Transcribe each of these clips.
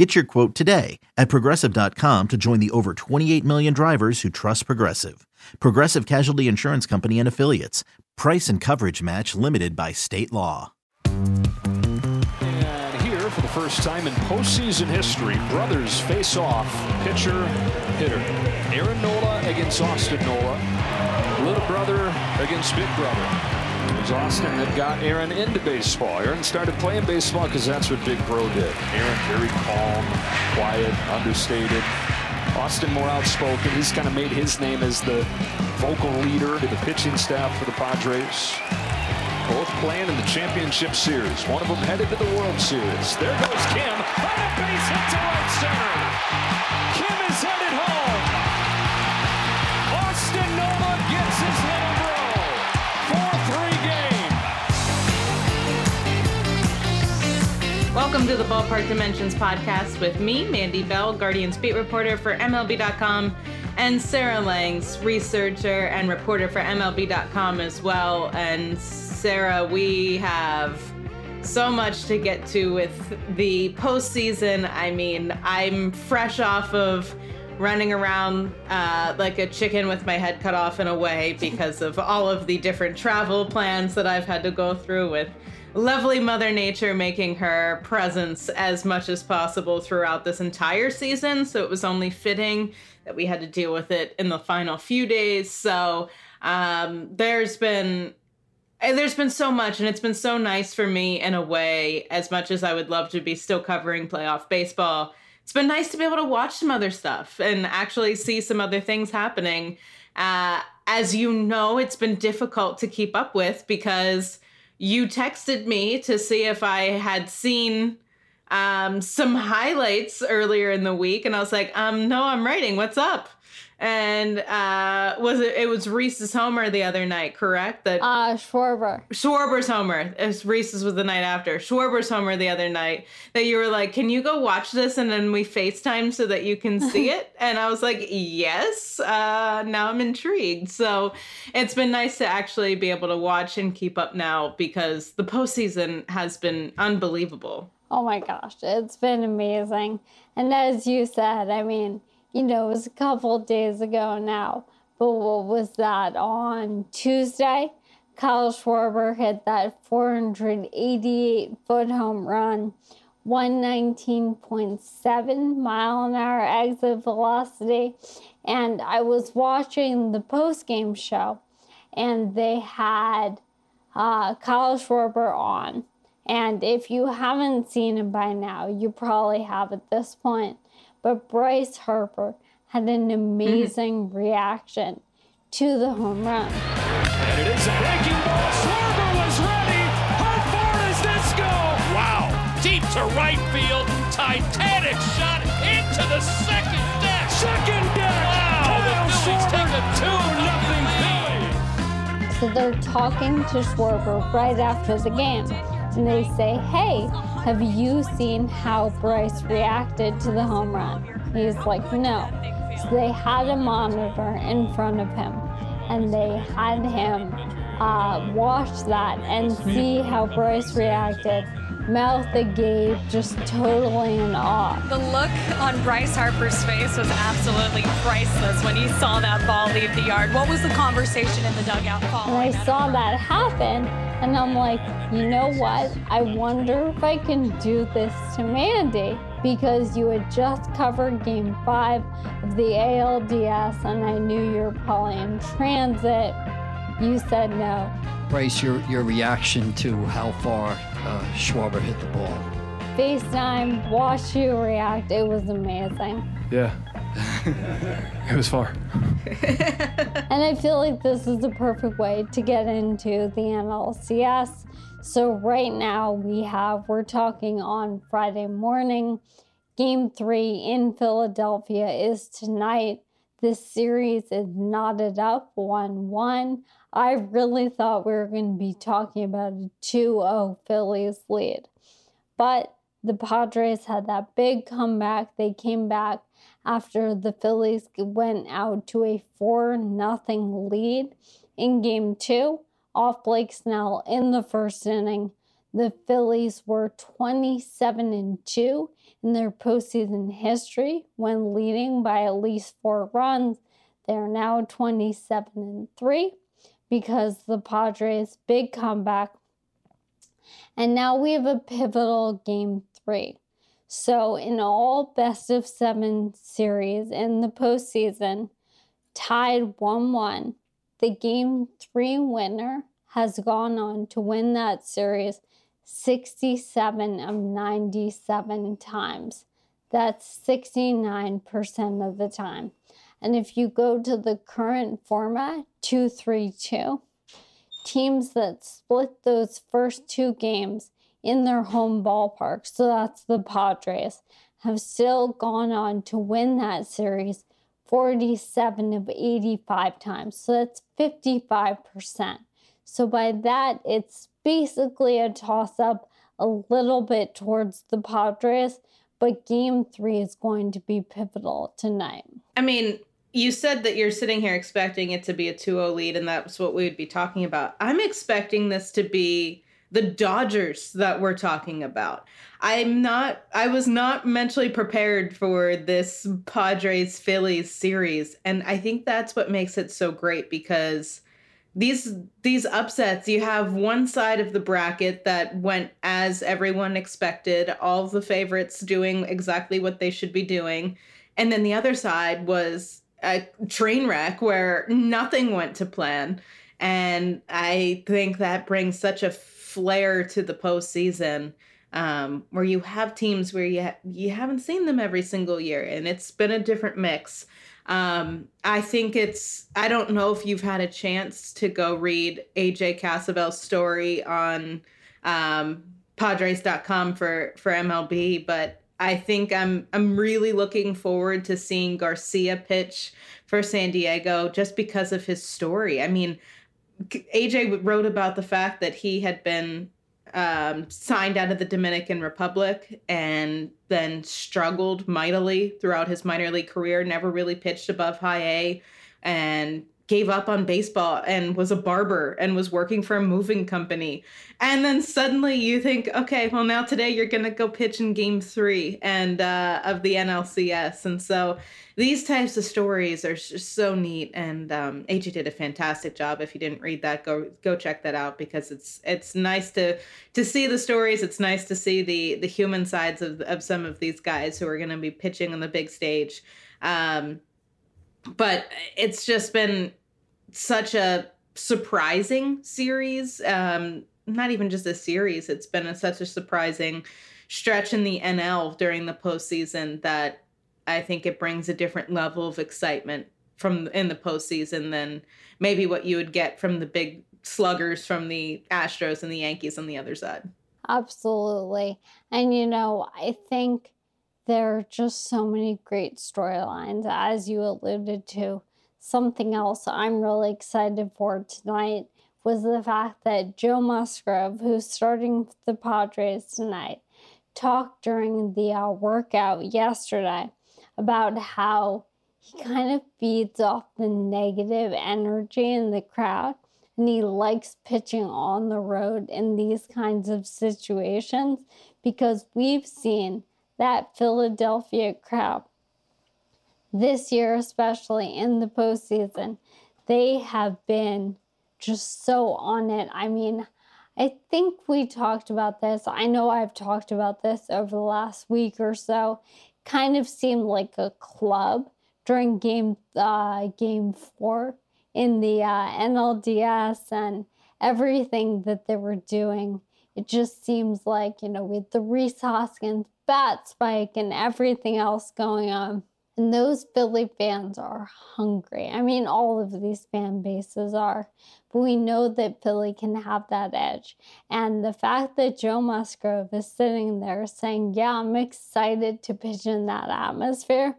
Get your quote today at progressive.com to join the over 28 million drivers who trust Progressive. Progressive Casualty Insurance Company and Affiliates. Price and coverage match limited by state law. And here, for the first time in postseason history, brothers face off pitcher hitter. Aaron Nola against Austin Nola. Little brother against big brother. It was Austin that got Aaron into baseball. Aaron started playing baseball because that's what Big Bro did. Aaron very calm, quiet, understated. Austin more outspoken. He's kind of made his name as the vocal leader to the pitching staff for the Padres. Both playing in the championship series. One of them headed to the World Series. There goes Kim. On a base hit to right center. Welcome to the Ballpark Dimensions podcast with me, Mandy Bell, Guardians beat reporter for MLB.com, and Sarah Langs, researcher and reporter for MLB.com as well. And Sarah, we have so much to get to with the postseason. I mean, I'm fresh off of running around uh, like a chicken with my head cut off in a way because of all of the different travel plans that I've had to go through with lovely Mother Nature making her presence as much as possible throughout this entire season. So it was only fitting that we had to deal with it in the final few days. So um, there's been and there's been so much, and it's been so nice for me in a way, as much as I would love to be still covering playoff baseball. It's been nice to be able to watch some other stuff and actually see some other things happening. Uh, as you know, it's been difficult to keep up with because you texted me to see if I had seen um, some highlights earlier in the week, and I was like, um, no, I'm writing. What's up? And uh, was it? It was Rhys's homer the other night, correct? That Uh, Schwarber. Schwarber's homer. It Rhys's was the night after. Schwarber's homer the other night. That you were like, "Can you go watch this?" And then we Facetime so that you can see it. and I was like, "Yes." Uh, now I'm intrigued. So it's been nice to actually be able to watch and keep up now because the postseason has been unbelievable. Oh my gosh, it's been amazing. And as you said, I mean, you know, it was a couple days ago now, but what was that on Tuesday? Kyle Schwarber hit that 488 foot home run, 119.7 mile an hour exit velocity. And I was watching the post game show, and they had uh, Kyle Schwarber on. And if you haven't seen him by now, you probably have at this point. But Bryce Harper had an mm-hmm. amazing reaction to the home run. And it is a breaking ball. Schwarber was ready. How far does this go? Wow. Deep to right field. Titanic shot into the second deck. Second deck. Wow. The Phillies take a 2 nothing lead. So they're talking to Schwarber right after the game. And they say, Hey, have you seen how Bryce reacted to the home run? He's like, No. So they had a monitor in front of him and they had him uh, watch that and see how Bryce reacted. Mouth agape, just totally in awe. The look on Bryce Harper's face was absolutely priceless when he saw that ball leave the yard. What was the conversation in the dugout And following? I saw that happen, and I'm like, you know what? I wonder if I can do this to Mandy because you had just covered game five of the ALDS, and I knew you were probably in transit. You said no. Bryce, your, your reaction to how far uh, Schwarber hit the ball. FaceTime, watch you react. It was amazing. Yeah. it was far. And I feel like this is the perfect way to get into the NLCS. So right now we have we're talking on Friday morning. Game 3 in Philadelphia is tonight. This series is knotted up 1-1. I really thought we were going to be talking about a 2 0 Phillies lead. But the Padres had that big comeback. They came back after the Phillies went out to a 4 0 lead in game two off Blake Snell in the first inning. The Phillies were 27 and 2 in their postseason history when leading by at least four runs. They are now 27 and 3 because the Padres' big comeback. And now we have a pivotal game three. So, in all best of seven series in the postseason, tied 1 1, the game three winner has gone on to win that series 67 of 97 times. That's 69% of the time. And if you go to the current format, 2 3 2, teams that split those first two games in their home ballpark, so that's the Padres, have still gone on to win that series 47 of 85 times. So that's 55%. So by that, it's basically a toss up a little bit towards the Padres, but game three is going to be pivotal tonight. I mean, you said that you're sitting here expecting it to be a 2-0 lead and that's what we would be talking about. I'm expecting this to be the Dodgers that we're talking about. I'm not I was not mentally prepared for this Padres Phillies series and I think that's what makes it so great because these these upsets you have one side of the bracket that went as everyone expected all the favorites doing exactly what they should be doing and then the other side was a train wreck where nothing went to plan. And I think that brings such a flair to the postseason um, where you have teams where you, ha- you haven't seen them every single year and it's been a different mix. Um, I think it's, I don't know if you've had a chance to go read AJ Cassavell's story on um, Padres.com for, for MLB, but I think I'm I'm really looking forward to seeing Garcia pitch for San Diego just because of his story. I mean, AJ wrote about the fact that he had been um, signed out of the Dominican Republic and then struggled mightily throughout his minor league career, never really pitched above high A, and gave up on baseball and was a barber and was working for a moving company. And then suddenly you think, okay, well now today you're going to go pitch in game 3 and uh, of the NLCS. And so these types of stories are just so neat and um, AJ did a fantastic job. If you didn't read that, go go check that out because it's it's nice to to see the stories. It's nice to see the the human sides of of some of these guys who are going to be pitching on the big stage. Um, but it's just been such a surprising series. Um, not even just a series, it's been a, such a surprising stretch in the NL during the postseason that I think it brings a different level of excitement from in the postseason than maybe what you would get from the big sluggers from the Astros and the Yankees on the other side. Absolutely. And you know, I think there are just so many great storylines, as you alluded to something else I'm really excited for tonight was the fact that Joe Musgrove, who's starting the Padres tonight, talked during the uh, workout yesterday about how he kind of feeds off the negative energy in the crowd and he likes pitching on the road in these kinds of situations because we've seen that Philadelphia crowd this year, especially in the postseason, they have been just so on it. I mean, I think we talked about this. I know I've talked about this over the last week or so. Kind of seemed like a club during game uh, game four in the uh, NLDS and everything that they were doing. It just seems like you know with the Rhys Hoskins bat spike and everything else going on and those Philly fans are hungry. I mean, all of these fan bases are. But we know that Philly can have that edge. And the fact that Joe Musgrove is sitting there saying, Yeah, I'm excited to pitch in that atmosphere,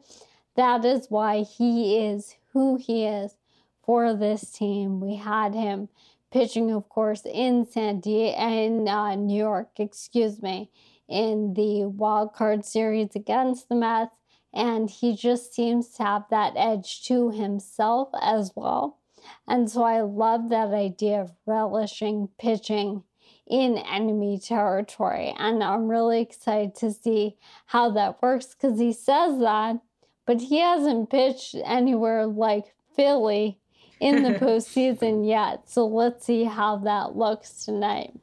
that is why he is who he is for this team. We had him pitching, of course, in San Diego and uh, New York, excuse me, in the wild card series against the Mets. And he just seems to have that edge to himself as well. And so I love that idea of relishing pitching in enemy territory. And I'm really excited to see how that works because he says that, but he hasn't pitched anywhere like Philly in the postseason yet. So let's see how that looks tonight.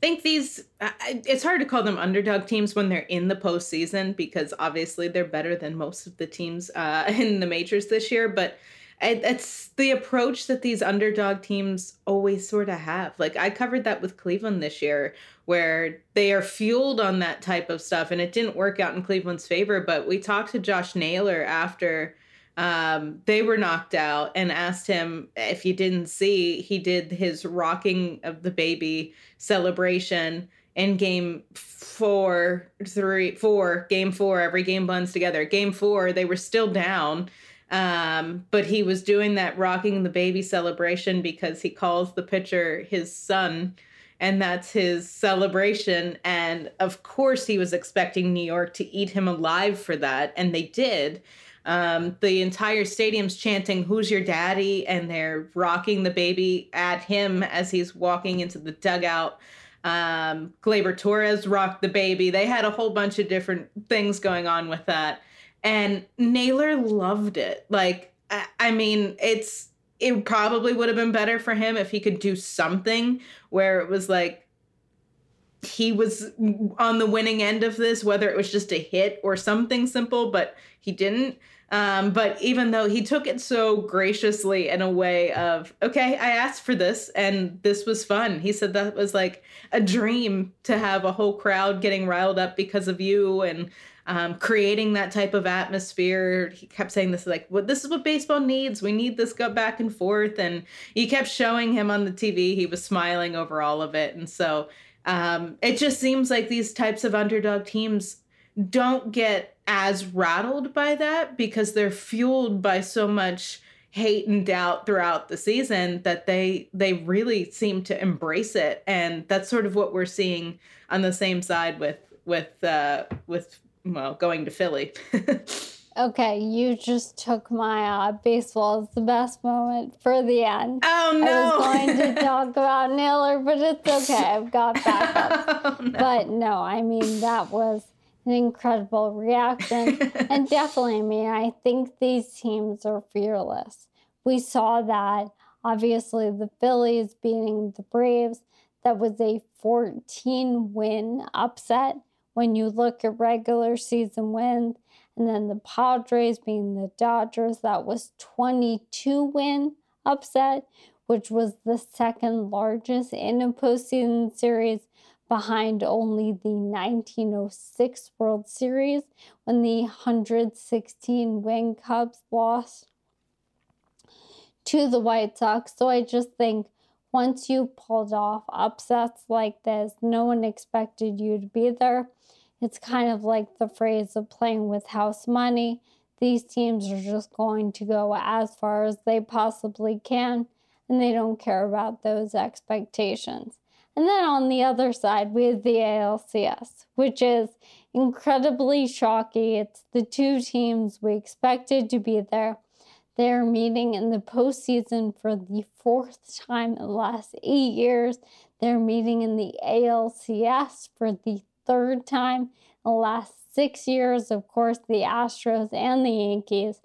Think these, it's hard to call them underdog teams when they're in the postseason because obviously they're better than most of the teams uh, in the majors this year. But it's the approach that these underdog teams always sort of have. Like I covered that with Cleveland this year, where they are fueled on that type of stuff, and it didn't work out in Cleveland's favor. But we talked to Josh Naylor after um, they were knocked out and asked him if you didn't see, he did his rocking of the baby celebration in game four, three, four, game four, every game blends together. Game four, they were still down um, but he was doing that rocking the baby celebration because he calls the pitcher his son, and that's his celebration. And of course, he was expecting New York to eat him alive for that, and they did. Um, the entire stadium's chanting, Who's your daddy? And they're rocking the baby at him as he's walking into the dugout. Um, Gleyber Torres rocked the baby. They had a whole bunch of different things going on with that and Naylor loved it. Like, I, I mean, it's it probably would have been better for him if he could do something where it was like he was on the winning end of this, whether it was just a hit or something simple, but he didn't. Um, but even though he took it so graciously in a way of, okay, I asked for this and this was fun. He said that was like a dream to have a whole crowd getting riled up because of you and um, creating that type of atmosphere. He kept saying this like, "Well, this is what baseball needs. We need this go back and forth." And he kept showing him on the TV. He was smiling over all of it, and so um, it just seems like these types of underdog teams don't get as rattled by that because they're fueled by so much hate and doubt throughout the season that they they really seem to embrace it and that's sort of what we're seeing on the same side with with uh with well, going to Philly. okay, you just took my uh, baseball is the best moment for the end. Oh no! I was going to talk about Naylor, but it's okay. I've got backup. oh, no. But no, I mean that was an incredible reaction, and definitely, I mean, I think these teams are fearless. We saw that. Obviously, the Phillies beating the Braves. That was a 14 win upset when you look at regular season wins, and then the Padres being the Dodgers, that was 22 win upset, which was the second largest in a postseason series behind only the 1906 World Series when the 116 win Cubs lost to the White Sox. So I just think once you pulled off upsets like this, no one expected you to be there. It's kind of like the phrase of playing with house money. These teams are just going to go as far as they possibly can, and they don't care about those expectations. And then on the other side, we have the ALCS, which is incredibly shocking. It's the two teams we expected to be there. They're meeting in the postseason for the fourth time in the last eight years. They're meeting in the ALCS for the third time in the last six years, of course, the Astros and the Yankees.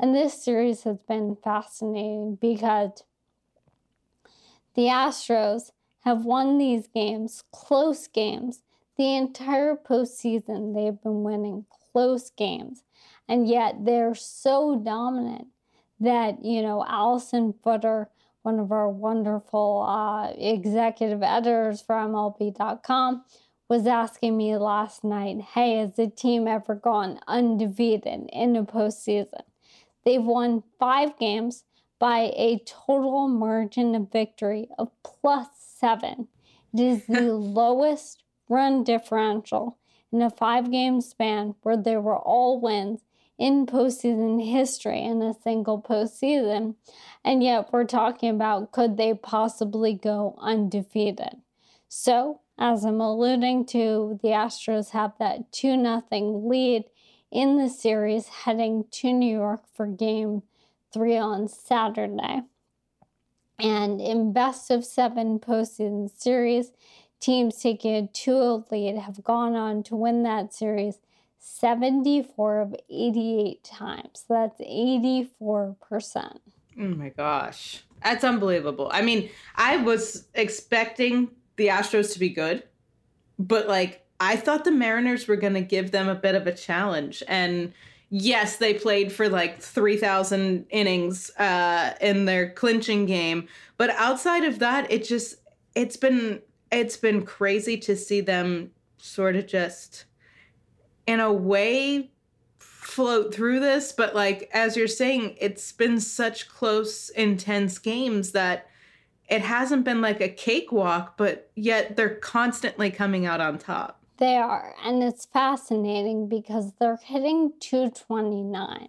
And this series has been fascinating because the Astros have won these games, close games. The entire postseason, they've been winning close games. And yet they're so dominant that, you know, Allison Footer, one of our wonderful uh, executive editors for MLB.com, was asking me last night, hey, has the team ever gone undefeated in a postseason? They've won five games by a total margin of victory of plus seven. It is the lowest run differential in a five game span where there were all wins in postseason history in a single postseason. And yet we're talking about could they possibly go undefeated? So, as I'm alluding to, the Astros have that 2 0 lead in the series heading to New York for game three on Saturday. And in best of seven postseason series, teams taking a 2 lead have gone on to win that series 74 of 88 times. That's 84%. Oh my gosh. That's unbelievable. I mean, I was expecting the Astros to be good, but like I thought the Mariners were going to give them a bit of a challenge. And yes, they played for like 3,000 innings uh, in their clinching game, but outside of that, it just it's been it's been crazy to see them sort of just in a way float through this, but like as you're saying, it's been such close intense games that it hasn't been like a cakewalk, but yet they're constantly coming out on top. They are, and it's fascinating because they're hitting 229.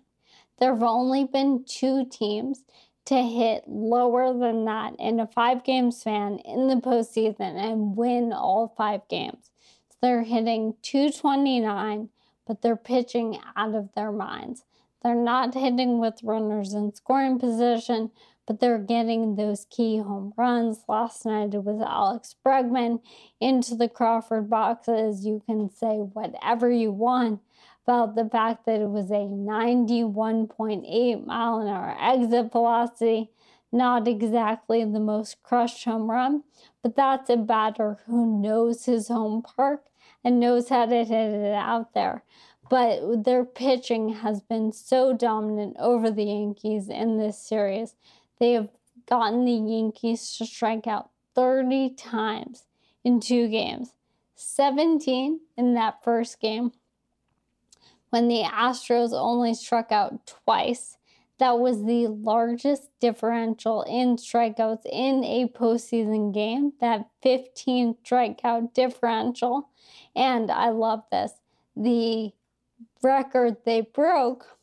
There have only been two teams to hit lower than that in a five game span in the postseason and win all five games. So they're hitting 229, but they're pitching out of their minds. They're not hitting with runners in scoring position, but they're getting those key home runs. Last night it was Alex Bregman into the Crawford boxes. You can say whatever you want about the fact that it was a 91.8 mile an hour exit velocity. Not exactly the most crushed home run, but that's a batter who knows his home park and knows how to hit it out there. But their pitching has been so dominant over the Yankees in this series they have gotten the Yankees to strike out 30 times in two games, 17 in that first game. When the Astros only struck out twice, that was the largest differential in strikeouts in a postseason game, that 15 strikeout differential. And I love this. The record they broke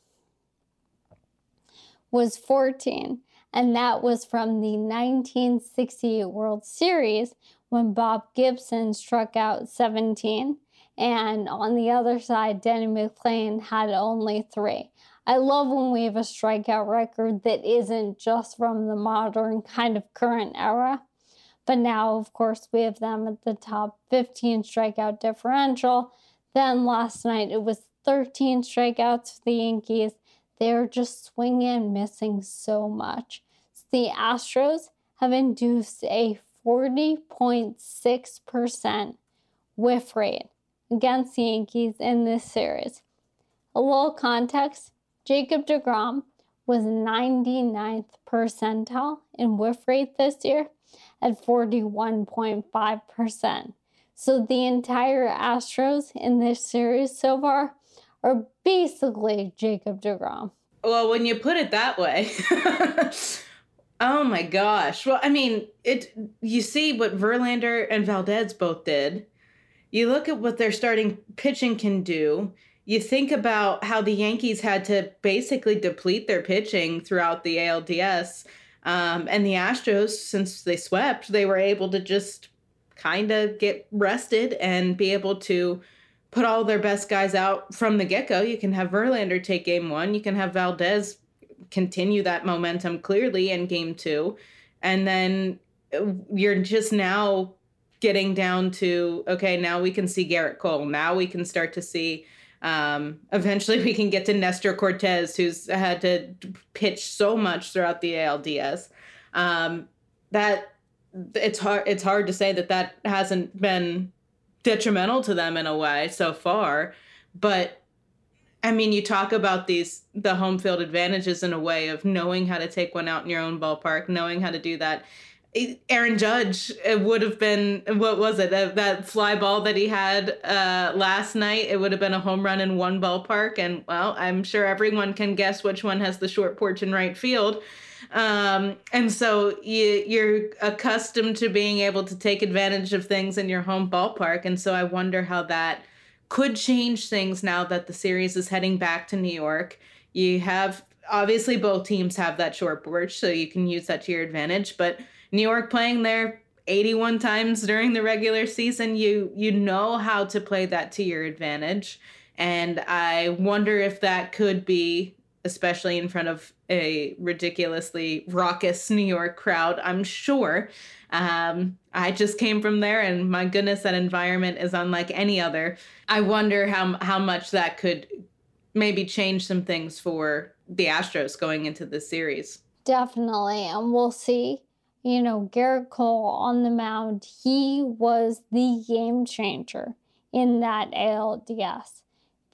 was 14 and that was from the 1960 World Series when Bob Gibson struck out 17, and on the other side, Denny McLain had only three. I love when we have a strikeout record that isn't just from the modern kind of current era. But now, of course, we have them at the top 15 strikeout differential. Then last night it was 13 strikeouts for the Yankees they're just swinging and missing so much. The Astros have induced a 40.6% whiff rate against the Yankees in this series. A little context Jacob DeGrom was 99th percentile in whiff rate this year at 41.5%. So the entire Astros in this series so far are basically Jacob DeGrom. Well, when you put it that way, oh my gosh. Well, I mean, it you see what Verlander and Valdez both did. You look at what their starting pitching can do. You think about how the Yankees had to basically deplete their pitching throughout the ALDS. Um, and the Astros, since they swept, they were able to just kind of get rested and be able to put all their best guys out from the get go. You can have Verlander take game one. You can have Valdez continue that momentum clearly in game two. And then uh, you're just now getting down to okay, now we can see Gerrit Cole. Now we can start to see. Um, eventually, we can get to Nestor Cortes, who's had to pitch so much throughout the ALDS. Um, that it's hard. It's hard to say that that hasn't been detrimental to them in a way so far. But I mean, you talk about these the home field advantages in a way of knowing how to take one out in your own ballpark, knowing how to do that. Aaron Judge it would have been what was it that, that fly ball that he had uh, last night? It would have been a home run in one ballpark, and well, I'm sure everyone can guess which one has the short porch in right field. Um, and so you, you're accustomed to being able to take advantage of things in your home ballpark. And so I wonder how that could change things now that the series is heading back to New York. You have obviously both teams have that short porch, so you can use that to your advantage. But New York playing there 81 times during the regular season, you you know how to play that to your advantage. And I wonder if that could be, especially in front of a ridiculously raucous New York crowd, I'm sure. Um, I just came from there, and my goodness, that environment is unlike any other. I wonder how how much that could maybe change some things for the Astros going into this series. Definitely, and we'll see. You know, Gerrit Cole on the mound, he was the game changer in that ALDS.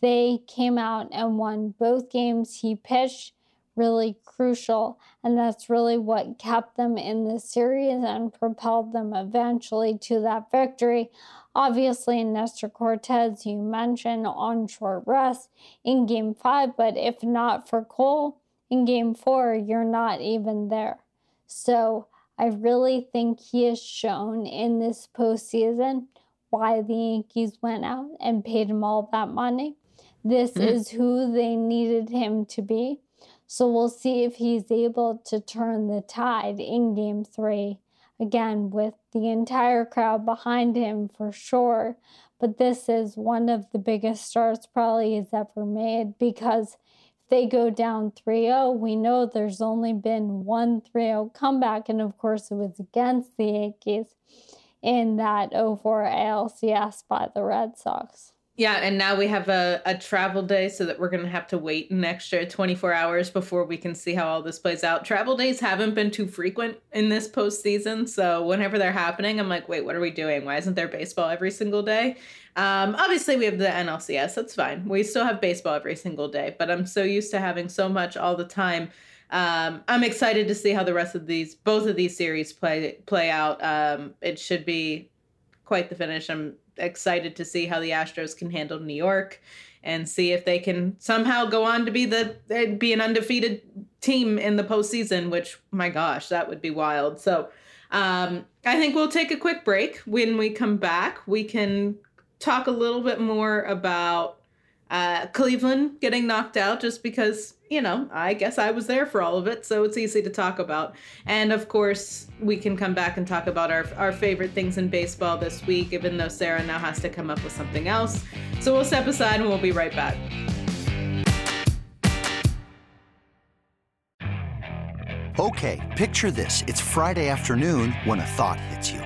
They came out and won both games he pitched really crucial. And that's really what kept them in the series and propelled them eventually to that victory. Obviously, Nestor Cortes, you mentioned on short rest in game five, but if not for Cole in game four, you're not even there. So I really think he has shown in this postseason why the Yankees went out and paid him all that money. This mm-hmm. is who they needed him to be. So we'll see if he's able to turn the tide in game three. Again, with the entire crowd behind him for sure. But this is one of the biggest starts probably he's ever made because if they go down 3 0, we know there's only been one 3 0 comeback. And of course, it was against the Yankees in that 04 ALCS by the Red Sox. Yeah, and now we have a, a travel day so that we're going to have to wait an extra 24 hours before we can see how all this plays out. Travel days haven't been too frequent in this postseason. So whenever they're happening, I'm like, wait, what are we doing? Why isn't there baseball every single day? Um, obviously, we have the NLCS. That's fine. We still have baseball every single day, but I'm so used to having so much all the time. Um, I'm excited to see how the rest of these, both of these series play play out. Um, it should be quite the finish. I'm excited to see how the Astros can handle New York and see if they can somehow go on to be the be an undefeated team in the postseason. Which, my gosh, that would be wild. So, um, I think we'll take a quick break. When we come back, we can talk a little bit more about uh, Cleveland getting knocked out just because, you know, I guess I was there for all of it, so it's easy to talk about. And of course, we can come back and talk about our, our favorite things in baseball this week, even though Sarah now has to come up with something else. So we'll step aside and we'll be right back. Okay, picture this. It's Friday afternoon when a thought hits you.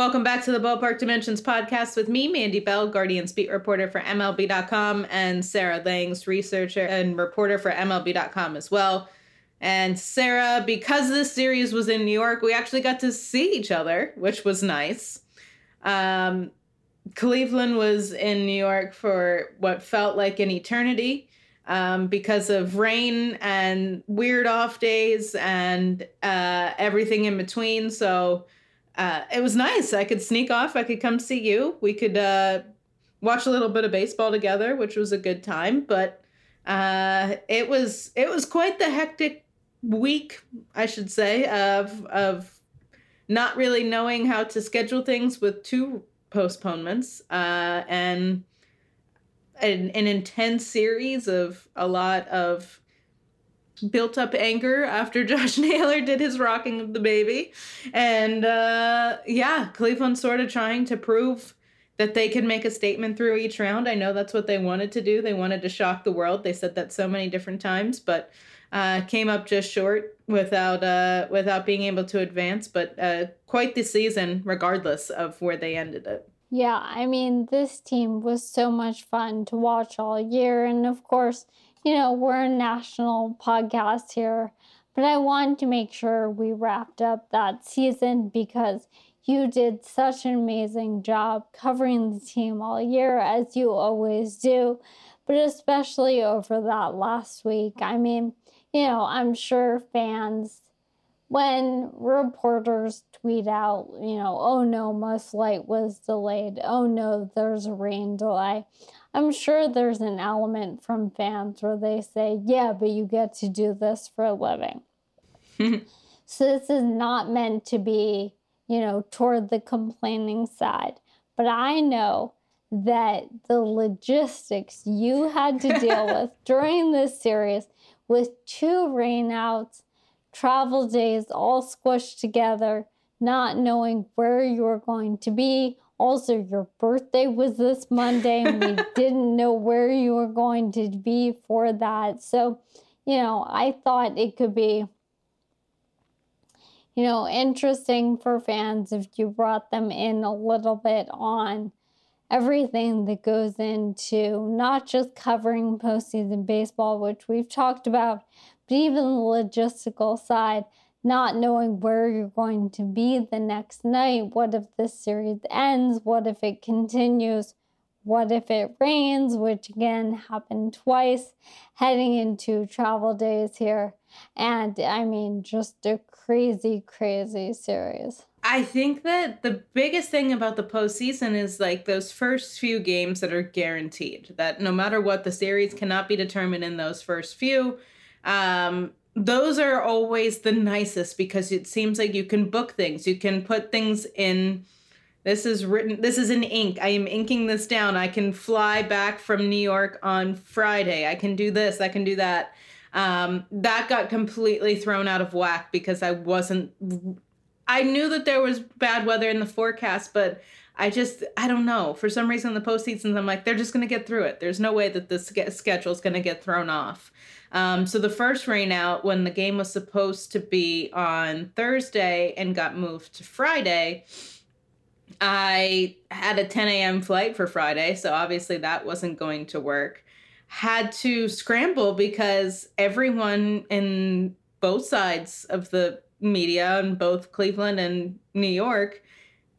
Welcome back to the Ballpark Dimensions podcast with me, Mandy Bell, Guardians beat reporter for MLB.com, and Sarah Langs, researcher and reporter for MLB.com as well. And Sarah, because this series was in New York, we actually got to see each other, which was nice. Um, Cleveland was in New York for what felt like an eternity um, because of rain and weird off days and uh, everything in between. So, uh, it was nice. I could sneak off. I could come see you. We could uh, watch a little bit of baseball together, which was a good time. But uh, it was it was quite the hectic week, I should say, of of not really knowing how to schedule things with two postponements uh, and an, an intense series of a lot of built up anger after Josh Naylor did his rocking of the baby. And uh, yeah, Cleveland sort of trying to prove that they could make a statement through each round. I know that's what they wanted to do. They wanted to shock the world. They said that so many different times, but uh, came up just short without uh, without being able to advance. But uh, quite the season, regardless of where they ended it. Yeah, I mean, this team was so much fun to watch all year. And of course, you know, we're a national podcast here, but I wanted to make sure we wrapped up that season because you did such an amazing job covering the team all year, as you always do, but especially over that last week. I mean, you know, I'm sure fans, when reporters tweet out, you know, oh no, my Light was delayed, oh no, there's a rain delay. I'm sure there's an element from fans where they say, yeah, but you get to do this for a living. so this is not meant to be you know, toward the complaining side. But I know that the logistics you had to deal with during this series with two rainouts, travel days all squished together, not knowing where you were going to be. Also, your birthday was this Monday, and we didn't know where you were going to be for that. So, you know, I thought it could be you know, interesting for fans if you brought them in a little bit on everything that goes into not just covering postseason baseball, which we've talked about, but even the logistical side, not knowing where you're going to be the next night. What if this series ends? What if it continues? What if it rains, which again happened twice, heading into travel days here. And I mean, just a crazy, crazy series. I think that the biggest thing about the postseason is like those first few games that are guaranteed. That no matter what, the series cannot be determined in those first few. Um, those are always the nicest because it seems like you can book things. You can put things in this is written, this is in ink. I am inking this down. I can fly back from New York on Friday. I can do this, I can do that. Um, that got completely thrown out of whack because I wasn't, I knew that there was bad weather in the forecast, but I just, I don't know. For some reason, the postseasons, I'm like, they're just going to get through it. There's no way that the schedule is going to get thrown off. Um, so the first rain out, when the game was supposed to be on Thursday and got moved to Friday, I had a 10 a.m. flight for Friday, so obviously that wasn't going to work. Had to scramble because everyone in both sides of the media in both Cleveland and New York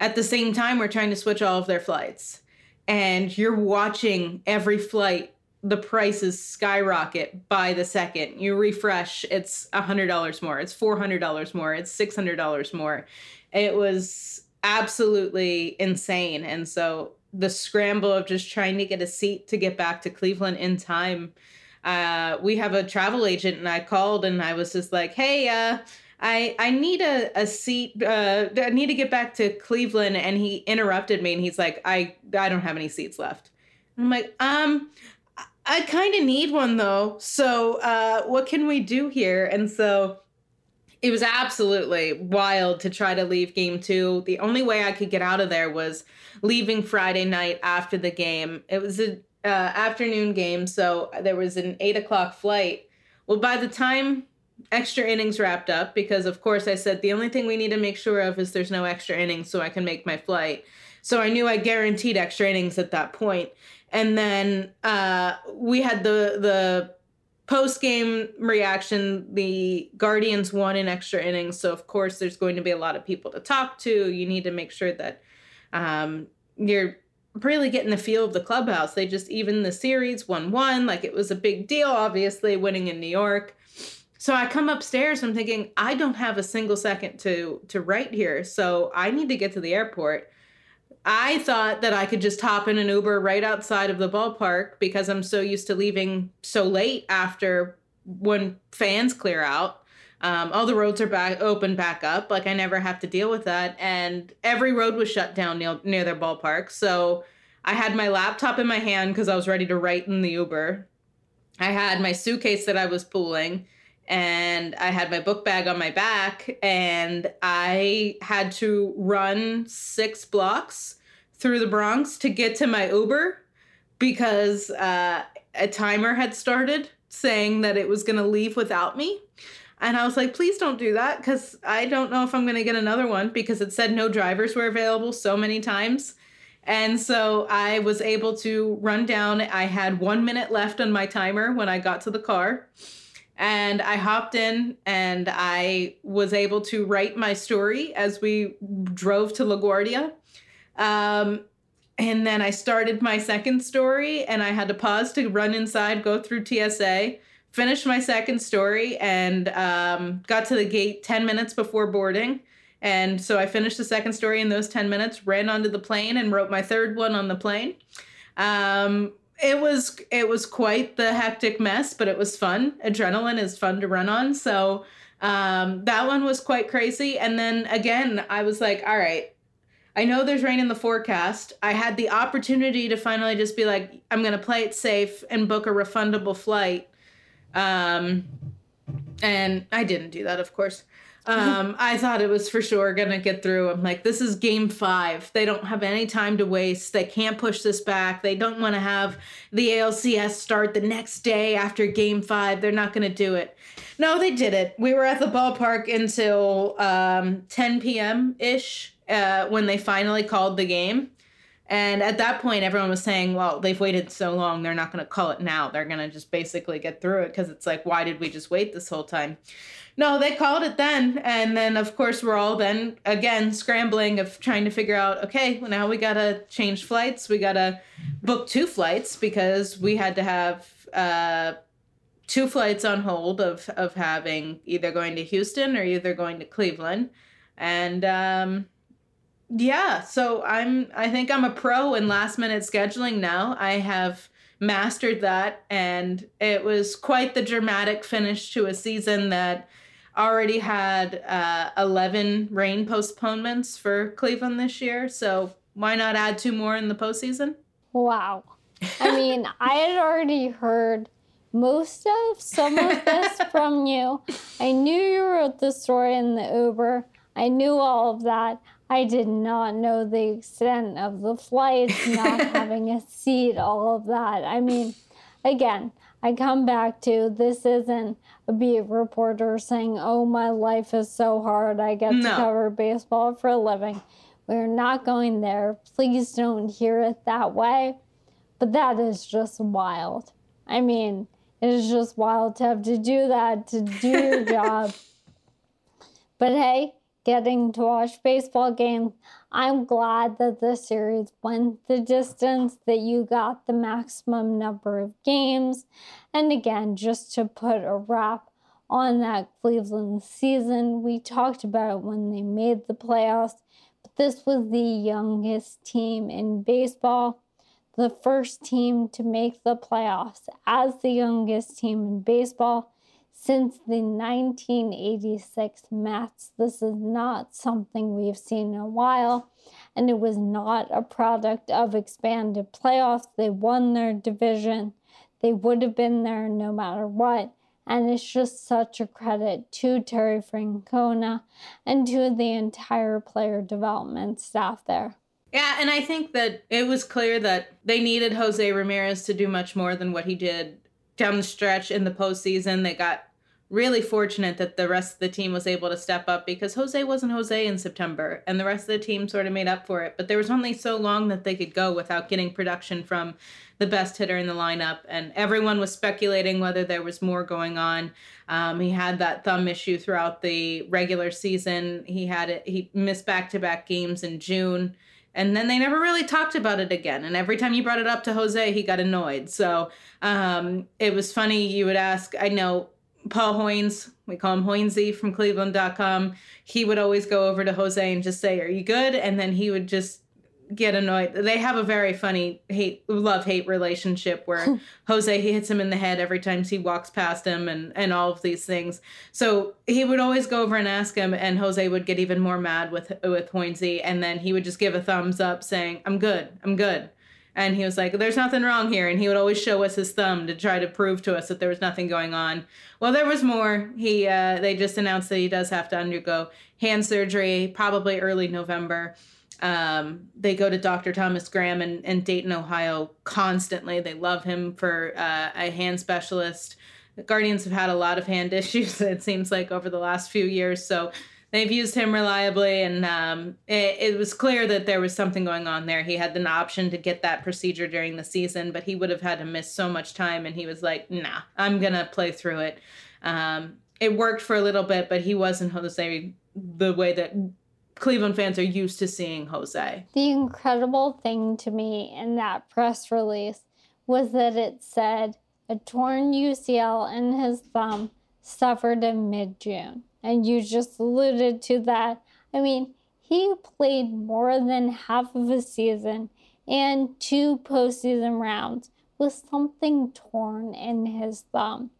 at the same time we're trying to switch all of their flights. And you're watching every flight, the prices skyrocket by the second. You refresh, it's $100 more, it's $400 more, it's $600 more. It was absolutely insane. And so the scramble of just trying to get a seat to get back to Cleveland in time. Uh, we have a travel agent, and I called and I was just like, "Hey, uh, I I need a, a seat. Uh, I need to get back to Cleveland." And he interrupted me, and he's like, "I I don't have any seats left." And I'm like, "Um, I kind of need one though. So, uh, what can we do here?" And so it was absolutely wild to try to leave game two. The only way I could get out of there was leaving Friday night after the game. It was an uh, afternoon game, so there was an eight o'clock flight. Well, by the time extra innings wrapped up, because of course I said the only thing we need to make sure of is there's no extra innings so I can make my flight. So I knew I guaranteed extra innings at that point. And then uh, we had the the post game reaction, the Guardians won in extra innings. So, of course, there's going to be a lot of people to talk to. You need to make sure that um, you're really getting the feel of the clubhouse. They just even the series 1 1. Like it was a big deal, obviously, winning in New York. So I come upstairs, I'm thinking, I don't have a single second to to write here. So I need to get to the airport. I thought that I could just hop in an Uber right outside of the ballpark because I'm so used to leaving so late after when fans clear out. Um, all the roads are back open back up. Like I never have to deal with that. And every road was shut down near, near their ballpark. So I had my laptop in my hand because I was ready to write in the Uber. I had my suitcase that I was pulling and I had my book bag on my back, and I had to run six blocks through the Bronx to get to my Uber because uh, a timer had started saying that it was going to leave without me. And I was like, please don't do that because I don't know if I'm going to get another one because it said no drivers were available so many times. And so I was able to run down. I had one minute left on my timer when I got to the car. And I hopped in and I was able to write my story as we drove to LaGuardia. Um, and then I started my second story and I had to pause to run inside, go through TSA finished my second story and um, got to the gate 10 minutes before boarding. And so I finished the second story in those 10 minutes, ran onto the plane and wrote my third one on the plane. Um, it was it was quite the hectic mess, but it was fun. Adrenaline is fun to run on. So um, that one was quite crazy. And then again, I was like, all right, I know there's rain in the forecast. I had the opportunity to finally just be like, I'm to play it safe and book a refundable flight um, and I didn't do that, of course. Um, I thought it was for sure gonna get through. I'm like, this is game five. They don't have any time to waste. They can't push this back. They don't want to have the ALCS start the next day after game five. They're not gonna do it. No, they did it. We were at the ballpark until um, 10 p.m. ish uh, when they finally called the game. And at that point, everyone was saying, well, they've waited so long, they're not going to call it now. They're going to just basically get through it because it's like, why did we just wait this whole time? No, they called it then. And then, of course, we're all then again scrambling of trying to figure out, okay, well, now we got to change flights. We got to book two flights because we had to have uh, two flights on hold of, of having either going to Houston or either going to Cleveland. And, um, yeah, so I'm I think I'm a pro in last minute scheduling now. I have mastered that and it was quite the dramatic finish to a season that already had uh, 11 rain postponements for Cleveland this year. So why not add two more in the postseason? Wow. I mean, I had already heard most of some of this from you. I knew you wrote the story in the Uber. I knew all of that. I did not know the extent of the flights, not having a seat, all of that. I mean, again, I come back to this isn't a beat reporter saying, oh, my life is so hard. I get no. to cover baseball for a living. We're not going there. Please don't hear it that way. But that is just wild. I mean, it is just wild to have to do that, to do your job. But hey, getting to watch baseball games. I'm glad that the series went the distance, that you got the maximum number of games. And again, just to put a wrap on that Cleveland season, we talked about it when they made the playoffs, but this was the youngest team in baseball. The first team to make the playoffs as the youngest team in baseball since the 1986 Mets. This is not something we've seen in a while, and it was not a product of expanded playoffs. They won their division, they would have been there no matter what. And it's just such a credit to Terry Francona and to the entire player development staff there. Yeah, and I think that it was clear that they needed Jose Ramirez to do much more than what he did down the stretch in the postseason. They got really fortunate that the rest of the team was able to step up because Jose wasn't Jose in September and the rest of the team sort of made up for it. But there was only so long that they could go without getting production from the best hitter in the lineup. And everyone was speculating whether there was more going on. Um, he had that thumb issue throughout the regular season. He had it, he missed back to back games in June. And then they never really talked about it again. And every time you brought it up to Jose, he got annoyed. So um, it was funny. You would ask, I know Paul Hoynes, we call him Hoynesy from cleveland.com. He would always go over to Jose and just say, Are you good? And then he would just get annoyed. They have a very funny hate love hate relationship where Jose he hits him in the head every time he walks past him and and all of these things. So he would always go over and ask him and Jose would get even more mad with with Hoynesy and then he would just give a thumbs up saying, "I'm good. I'm good." And he was like, There's nothing wrong here. And he would always show us his thumb to try to prove to us that there was nothing going on. Well, there was more. He uh, they just announced that he does have to undergo hand surgery, probably early November. Um, they go to Dr. Thomas Graham in, in Dayton, Ohio constantly. They love him for uh, a hand specialist. The Guardians have had a lot of hand issues, it seems like, over the last few years. So they've used him reliably, and um, it, it, was clear that there was something going on there. He had an option to get that procedure during the season, but he would have had to miss so much time, and he was like, nah, I'm to play through it. Um, it worked for a little bit, but he wasn't Jose the way that Cleveland fans are used to seeing Jose. The incredible thing to me in that press release was that it said a torn UCL in his thumb suffered in mid June. And you just alluded to that. I mean, he played more than half of a season and two postseason rounds with something torn in his thumb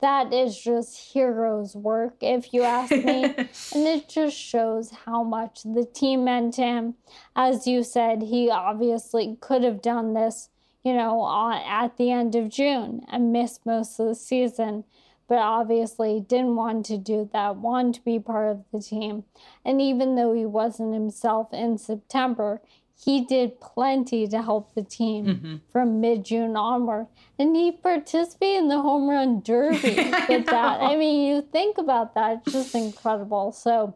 that is just hero's work, if you ask me. and it just shows how much the team meant to him. As you said, he obviously could have done this, you know, at the end of June and missed most of the season, but obviously didn't want to do that, wanted to be part of the team. And even though he wasn't himself in September, he did plenty to help the team mm-hmm. from mid June onward. And he participated in the home run derby with that. I mean, you think about that, it's just incredible. So,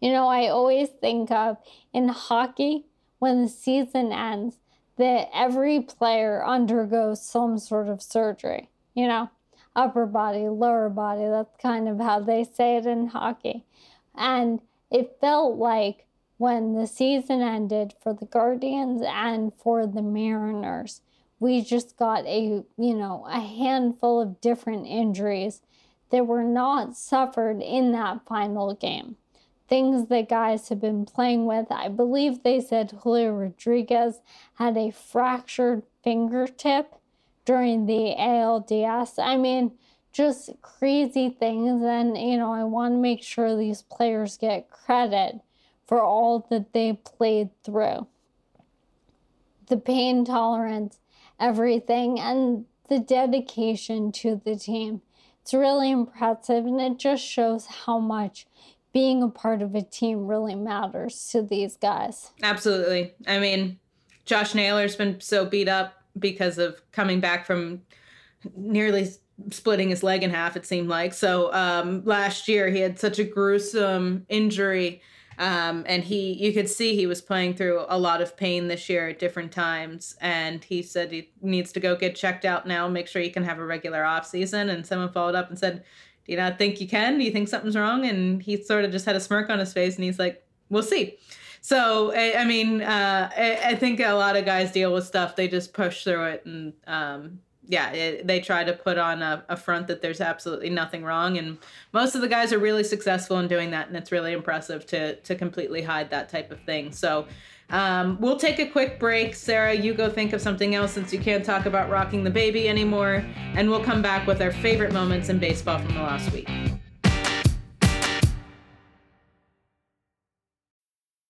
you know, I always think of in hockey, when the season ends, that every player undergoes some sort of surgery, you know, upper body, lower body. That's kind of how they say it in hockey. And it felt like when the season ended for the Guardians and for the Mariners. We just got a, you know, a handful of different injuries that were not suffered in that final game. Things that guys have been playing with. I believe they said Julio Rodriguez had a fractured fingertip during the ALDS. I mean, just crazy things. And, you know, I want to make sure these players get credit for all that they played through. The pain tolerance, everything, and the dedication to the team. It's really impressive, and it just shows how much being a part of a team really matters to these guys. Absolutely. I mean, Josh Naylor's been so beat up because of coming back from nearly splitting his leg in half, it seemed like. So um, last year, he had such a gruesome injury um, and he, you could see he was playing through a lot of pain this year at different times. And he said he needs to go get checked out now, make sure he can have a regular off season. And someone followed up and said, "Do you not think you can? Do you think something's wrong?" And he sort of just had a smirk on his face, and he's like, "We'll see." So I, I mean, uh, I, I, think a lot of guys deal with stuff; they just push through it, and um, yeah, it, they try to put on a, a, front that there's absolutely nothing wrong, and most of the guys are really successful in doing that, and it's really impressive to to completely hide that type of thing. So. Um, we'll take a quick break. Sarah, you go think of something else since you can't talk about rocking the baby anymore. And we'll come back with our favorite moments in baseball from the last week.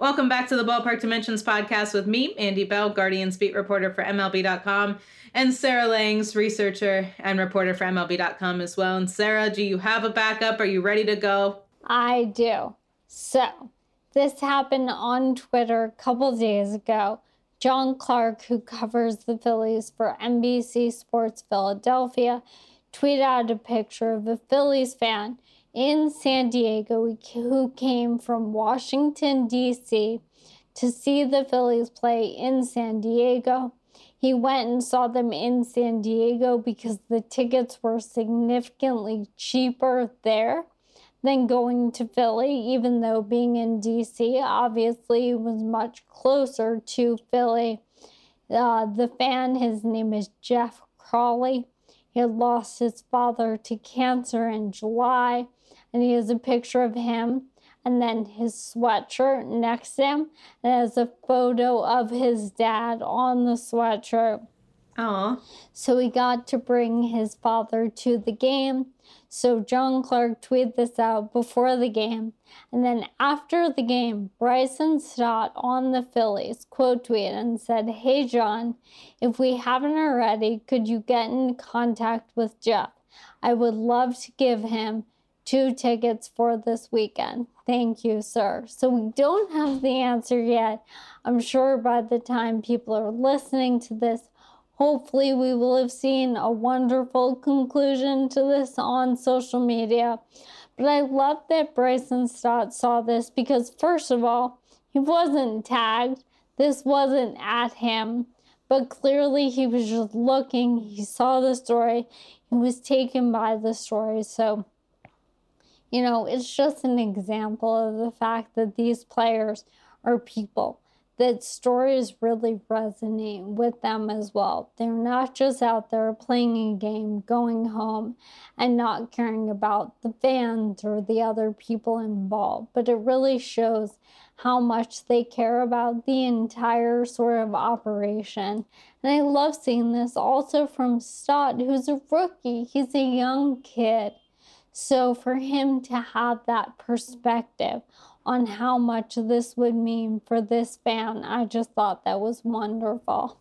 Welcome back to the Ballpark Dimensions podcast with me, Mandy Bell, Guardians beat reporter for MLB.com, and Sarah Langs, researcher and reporter for MLB.com as well. And Sarah, do you have a backup? Are you ready to go? I do. So, this happened on Twitter a couple days ago. John Clark, who covers the Phillies for NBC Sports Philadelphia, tweeted out a picture of a Phillies fan in San Diego who came from Washington, D.C. to see the Phillies play in San Diego. He went and saw them in San Diego because the tickets were significantly cheaper there than going to Philly, even though being in DC obviously was much closer to Philly. Uh, the fan, his name is Jeff Crawley. He had lost his father to cancer in July, and he has a picture of him and then his sweatshirt next to him, and has a photo of his dad on the sweatshirt. Oh. So he got to bring his father to the game. So John Clark tweeted this out before the game. And then after the game, Bryson Stott on the Phillies quote tweeted and said, Hey John, if we haven't already, could you get in contact with Jeff? I would love to give him two tickets for this weekend. Thank you, sir. So we don't have the answer yet. I'm sure by the time people are listening to this, hopefully we will have seen a wonderful conclusion to this on social media. But I love that Bryson Stott saw this because, first of all, he wasn't tagged. This wasn't at him. But clearly, he was just looking. He saw the story. He was taken by the story. So, you know, it's just an example of the fact that these players are people, that stories really resonate with them as well. They're not just out there playing a game, going home, and not caring about the fans or the other people involved, but it really shows how much they care about the entire sort of operation. And I love seeing this also from Stott, who's a rookie. He's a young kid so, for him to have that perspective on how much this would mean for this fan, I just thought that was wonderful.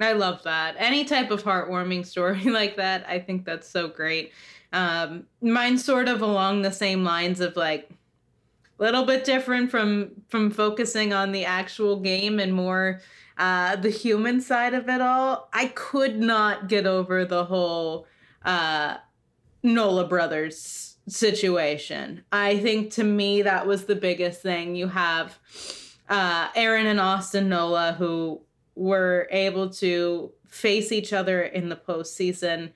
I love that. Any type of heartwarming story like that, I think that's so great. Um, mine's sort of along the same lines of like a little bit different from from focusing on the actual game and more uh, the human side of it all. I could not get over the whole uh, Nola brothers situation. I think to me that was the biggest thing. You have uh, Aaron and Austin Nola who were able to face each other in the postseason.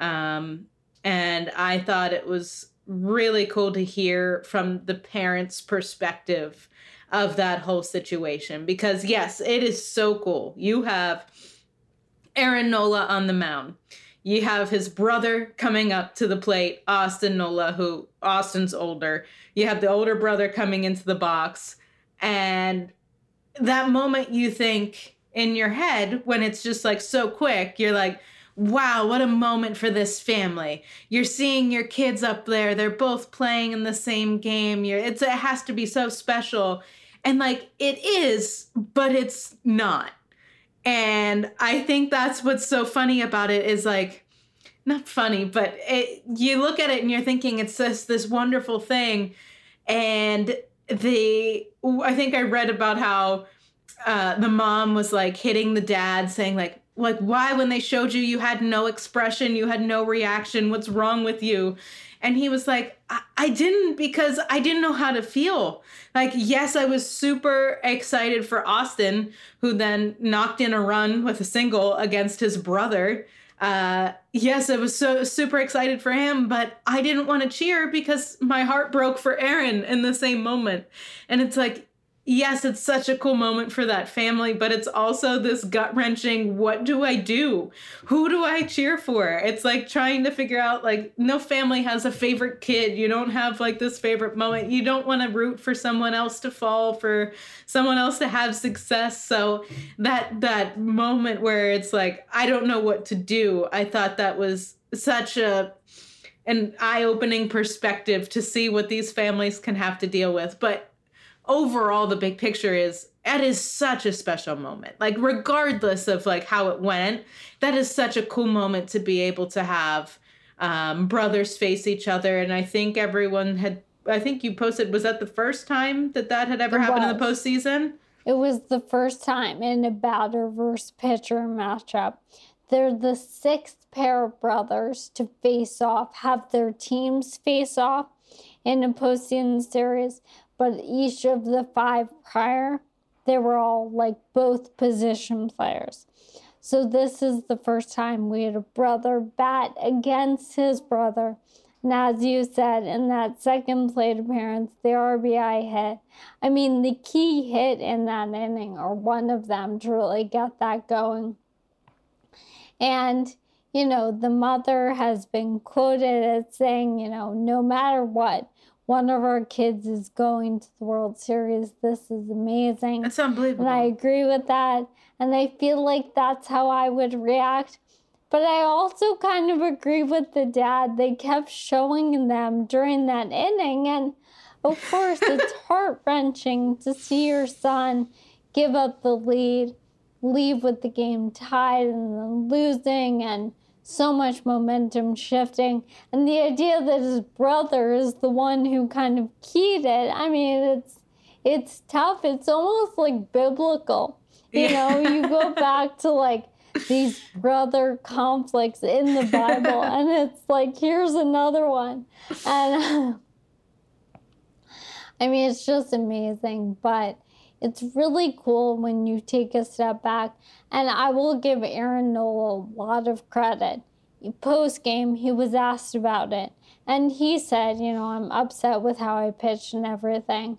Um, and I thought it was really cool to hear from the parents' perspective of that whole situation because, yes, it is so cool. You have Aaron Nola on the mound you have his brother coming up to the plate, Austin Nola, who Austin's older. You have the older brother coming into the box. And that moment you think in your head when it's just like so quick, you're like, wow, what a moment for this family. You're seeing your kids up there. They're both playing in the same game. You're, it has to be so special. And like it is, but it's not. And I think that's what's so funny about it is like, not funny, but it, you look at it and you're thinking it's just this wonderful thing. And the, I think I read about how uh, the mom was like hitting the dad, saying, like, like why when they showed you you had no expression you had no reaction what's wrong with you and he was like I-, I, didn't because i didn't know how to feel. Like yes i was super excited for austin who then knocked in a run with a single against his brother. Uh, yes i was so super excited for him but i didn't want to cheer because my heart broke for aaron in the same moment. And it's like yes, it's such a cool moment for that family, but it's also this gut wrenching what do I do? Who do I cheer for? It's like trying to figure out, like, no family has a favorite kid. You don't have like this favorite moment. You don't want to root for someone else to fall, for someone else to have success. So that that moment where it's like, I don't know what to do, I thought that was such a an eye-opening perspective to see what these families can have to deal with. But overall the big picture is that is such a special moment. Like regardless of like how it went that is such a cool moment to be able to have um, brothers face each other. And i think everyone had i think you posted was that the first time that that had ever it happened was. in the postseason? It was the first time in a batter versus pitcher matchup. They're the sixth pair of brothers to face off have their teams face off in a postseason series but each of the five prior, they were all like both position players. So this is the first time we had a brother bat against his brother. And as you said, in that second plate appearance, the RBI hit. I mean, the key hit in that inning, or one of them, to really get that going. And, you know, the mother has been quoted as saying, you know, no matter what, one of our kids is going to the World Series. This is amazing. That's unbelievable. And I agree with that. And I feel like that's how I would react. But I also kind of agree with the dad. They kept showing them during that inning. And of course, it's heart wrenching to see your son give up the lead, leave with the game tied and then losing. And so much momentum shifting. And the idea that his brother is the one who kind of keyed it, I mean, it's it's tough. It's almost like biblical. You know, you go back to like these brother conflicts in the Bible, and it's like, here's another one. And I mean, it's just amazing. But it's really cool when you take a step back. And I will give Aaron Nola a lot of credit. Post game, he was asked about it. And he said, you know, I'm upset with how I pitched and everything.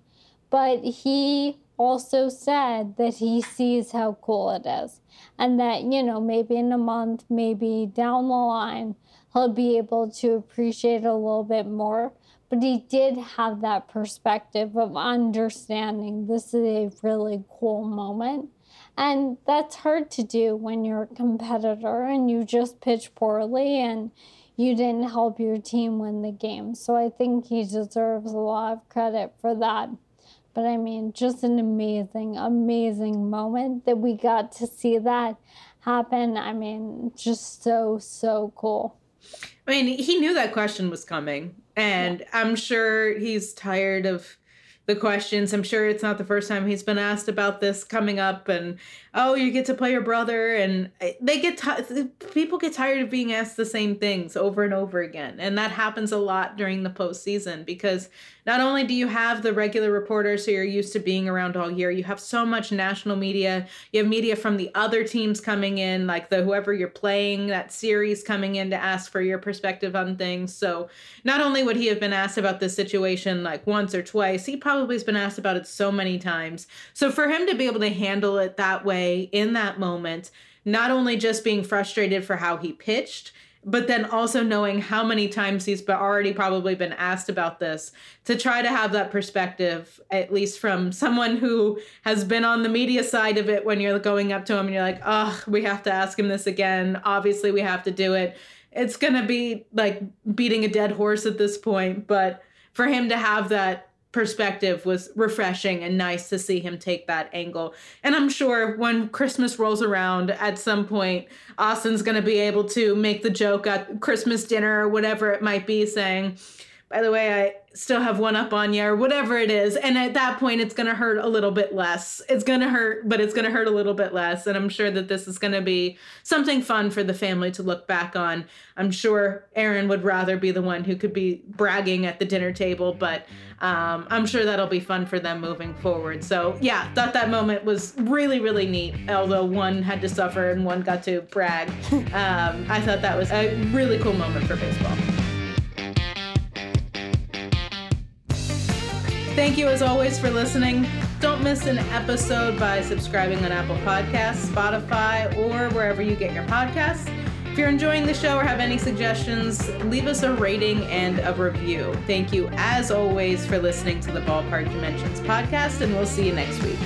But he also said that he sees how cool it is. And that, you know, maybe in a month, maybe down the line, he'll be able to appreciate it a little bit more but he did have that perspective of understanding this is a really cool moment. And that's hard to do when you're a competitor and you just pitch poorly and you didn't help your team win the game. So I think he deserves a lot of credit for that. But I mean, just an amazing, amazing moment that we got to see that happen. I mean, just so, so cool. I mean, he knew that question was coming. And yeah. I'm sure he's tired of the questions. I'm sure it's not the first time he's been asked about this coming up and oh, you get to play your brother and they get t- people get tired of being asked the same things over and over again. And that happens a lot during the postseason because not only do you have the regular reporters who you're used to being around all year, you have so much national media. You have media from the other teams coming in, like the whoever you're playing, that series coming in to ask for your perspective on things. So not only would he have been asked about this situation like once or twice, he probably has been asked about it so many times. So for him to be able to handle it that way in that moment, not only just being frustrated for how he pitched, but then also knowing how many times he's already probably been asked about this to try to have that perspective at least from someone who has been on the media side of it when you're going up to him and you're like oh we have to ask him this again. Obviously we have to do it. It's going to be like beating a dead horse at this point but for him to have that perspective was refreshing and nice to see him take that angle. And I'm sure when Christmas rolls around at some point, Austin's going to be able to make the joke at Christmas dinner or whatever it might be, saying, by the way, I still have one up on you or whatever it is. And at that point, it's going to hurt a little bit less. It's going to hurt, but it's going to hurt a little bit less. And I'm sure that this is going to be something fun for the family to look back on. I'm sure Aaron would rather be the one who could be bragging at the dinner table, but um, I'm sure that'll be fun for them moving forward. So, yeah, thought that moment was really, really neat. Although one had to suffer and one got to brag. Um, I thought that was a really cool moment for baseball. Thank you as always for listening. Don't miss an episode by subscribing on Apple Podcasts, Spotify, or wherever you get your podcasts. If you're enjoying the show or have any suggestions, leave us a rating and a review. Thank you as always for listening to the Ballpark Dimensions podcast, and we'll see you next week.